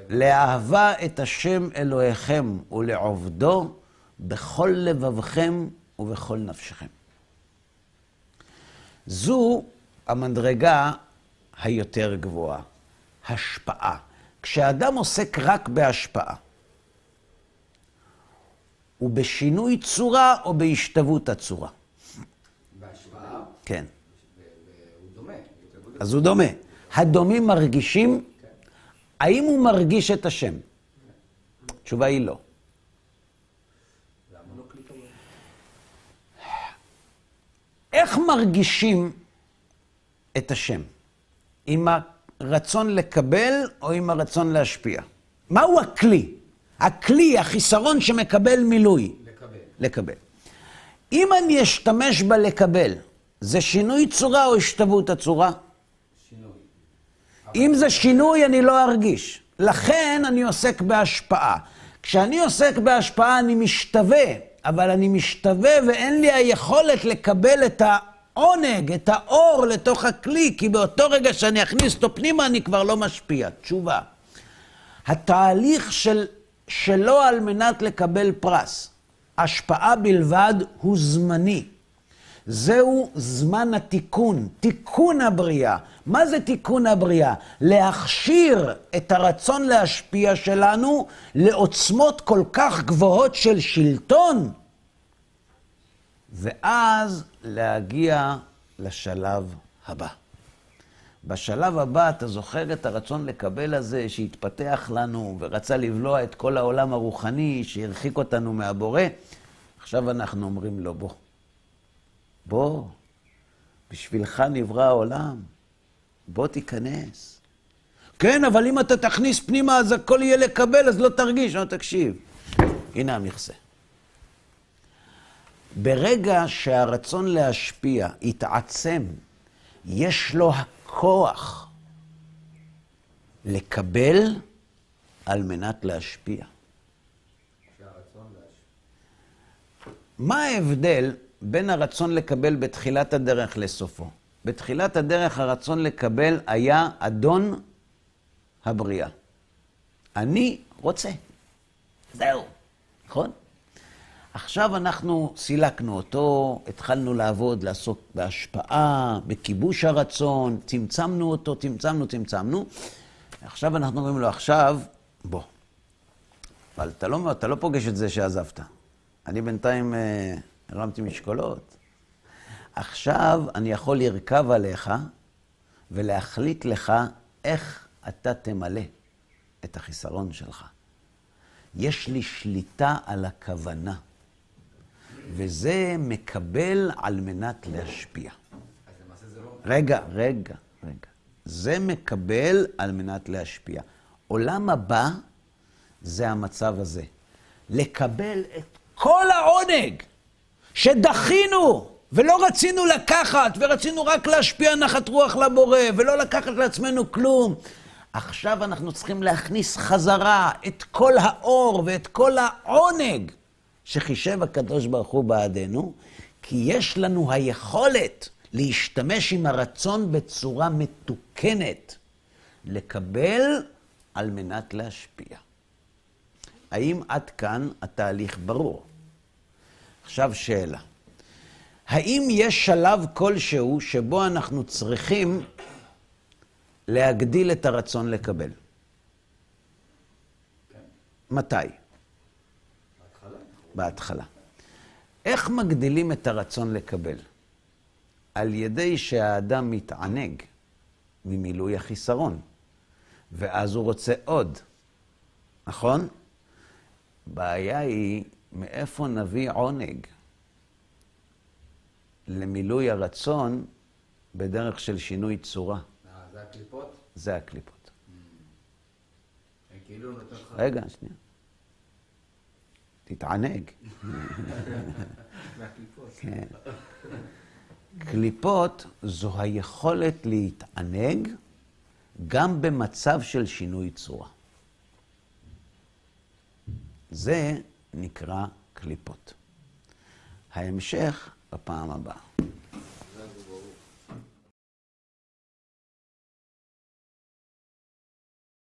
[SPEAKER 1] לאהבה את השם אלוהיכם ולעובדו בכל לבבכם ובכל נפשכם. זו המדרגה היותר גבוהה, השפעה. כשאדם עוסק רק בהשפעה, הוא בשינוי צורה או בהשתוות הצורה?
[SPEAKER 6] בהשפעה,
[SPEAKER 1] כן.
[SPEAKER 6] והוא דומה.
[SPEAKER 1] אז הוא דומה. הדומים מרגישים, האם הוא מרגיש את השם? התשובה היא לא. איך מרגישים את השם? עם הרצון לקבל או עם הרצון להשפיע? מהו הכלי? הכלי, החיסרון שמקבל מילוי.
[SPEAKER 6] לקבל.
[SPEAKER 1] לקבל. אם אני אשתמש בלקבל, זה שינוי צורה או השתוות הצורה?
[SPEAKER 6] שינוי.
[SPEAKER 1] אם זה שינוי, אני לא ארגיש. לכן אני עוסק בהשפעה. כשאני עוסק בהשפעה, אני משתווה, אבל אני משתווה ואין לי היכולת לקבל את העונג, את האור לתוך הכלי, כי באותו רגע שאני אכניס אותו פנימה, אני כבר לא משפיע. תשובה. התהליך של, שלא על מנת לקבל פרס, השפעה בלבד, הוא זמני. זהו זמן התיקון, תיקון הבריאה. מה זה תיקון הבריאה? להכשיר את הרצון להשפיע שלנו לעוצמות כל כך גבוהות של שלטון, ואז להגיע לשלב הבא. בשלב הבא, אתה זוכר את הרצון לקבל הזה שהתפתח לנו ורצה לבלוע את כל העולם הרוחני שהרחיק אותנו מהבורא? עכשיו אנחנו אומרים לו, בוא. בוא, בשבילך נברא העולם. בוא תיכנס. כן, אבל אם אתה תכניס פנימה אז הכל יהיה לקבל, אז לא תרגיש. לא, תקשיב. הנה המכסה. ברגע שהרצון להשפיע יתעצם, יש לו הכוח לקבל על מנת להשפיע. מה ההבדל בין הרצון לקבל בתחילת הדרך לסופו? בתחילת הדרך הרצון לקבל היה אדון הבריאה. אני רוצה. זהו, נכון? עכשיו אנחנו סילקנו אותו, התחלנו לעבוד, לעסוק בהשפעה, בכיבוש הרצון, צמצמנו אותו, צמצמנו, צמצמנו. עכשיו אנחנו אומרים לו, עכשיו, בוא. אבל אתה לא, אתה לא פוגש את זה שעזבת. אני בינתיים אה, הרמתי משקולות. עכשיו אני יכול לרכב עליך ולהחליט לך איך אתה תמלא את החיסרון שלך. יש לי שליטה על הכוונה, וזה מקבל על מנת להשפיע.
[SPEAKER 6] לא...
[SPEAKER 1] רגע, רגע, רגע. זה מקבל על מנת להשפיע. עולם הבא זה המצב הזה. לקבל את כל העונג שדחינו ולא רצינו לקחת, ורצינו רק להשפיע נחת רוח לבורא, ולא לקחת לעצמנו כלום. עכשיו אנחנו צריכים להכניס חזרה את כל האור ואת כל העונג שחישב הקדוש ברוך הוא בעדנו, כי יש לנו היכולת להשתמש עם הרצון בצורה מתוקנת, לקבל על מנת להשפיע. האם עד כאן התהליך ברור? עכשיו שאלה. האם יש שלב כלשהו שבו אנחנו צריכים להגדיל את הרצון לקבל? מתי?
[SPEAKER 6] בהתחלה.
[SPEAKER 1] איך מגדילים את הרצון לקבל? על ידי שהאדם מתענג ממילוי החיסרון, ואז הוא רוצה עוד, נכון? בעיה היא, מאיפה נביא עונג למילוי הרצון בדרך של שינוי צורה?
[SPEAKER 6] אה, זה הקליפות?
[SPEAKER 1] זה הקליפות.
[SPEAKER 6] כאילו נותן לך...
[SPEAKER 1] רגע, שנייה. תתענג. כן. קליפות זו היכולת להתענג גם במצב של שינוי צורה. זה נקרא קליפות. ההמשך בפעם הבאה.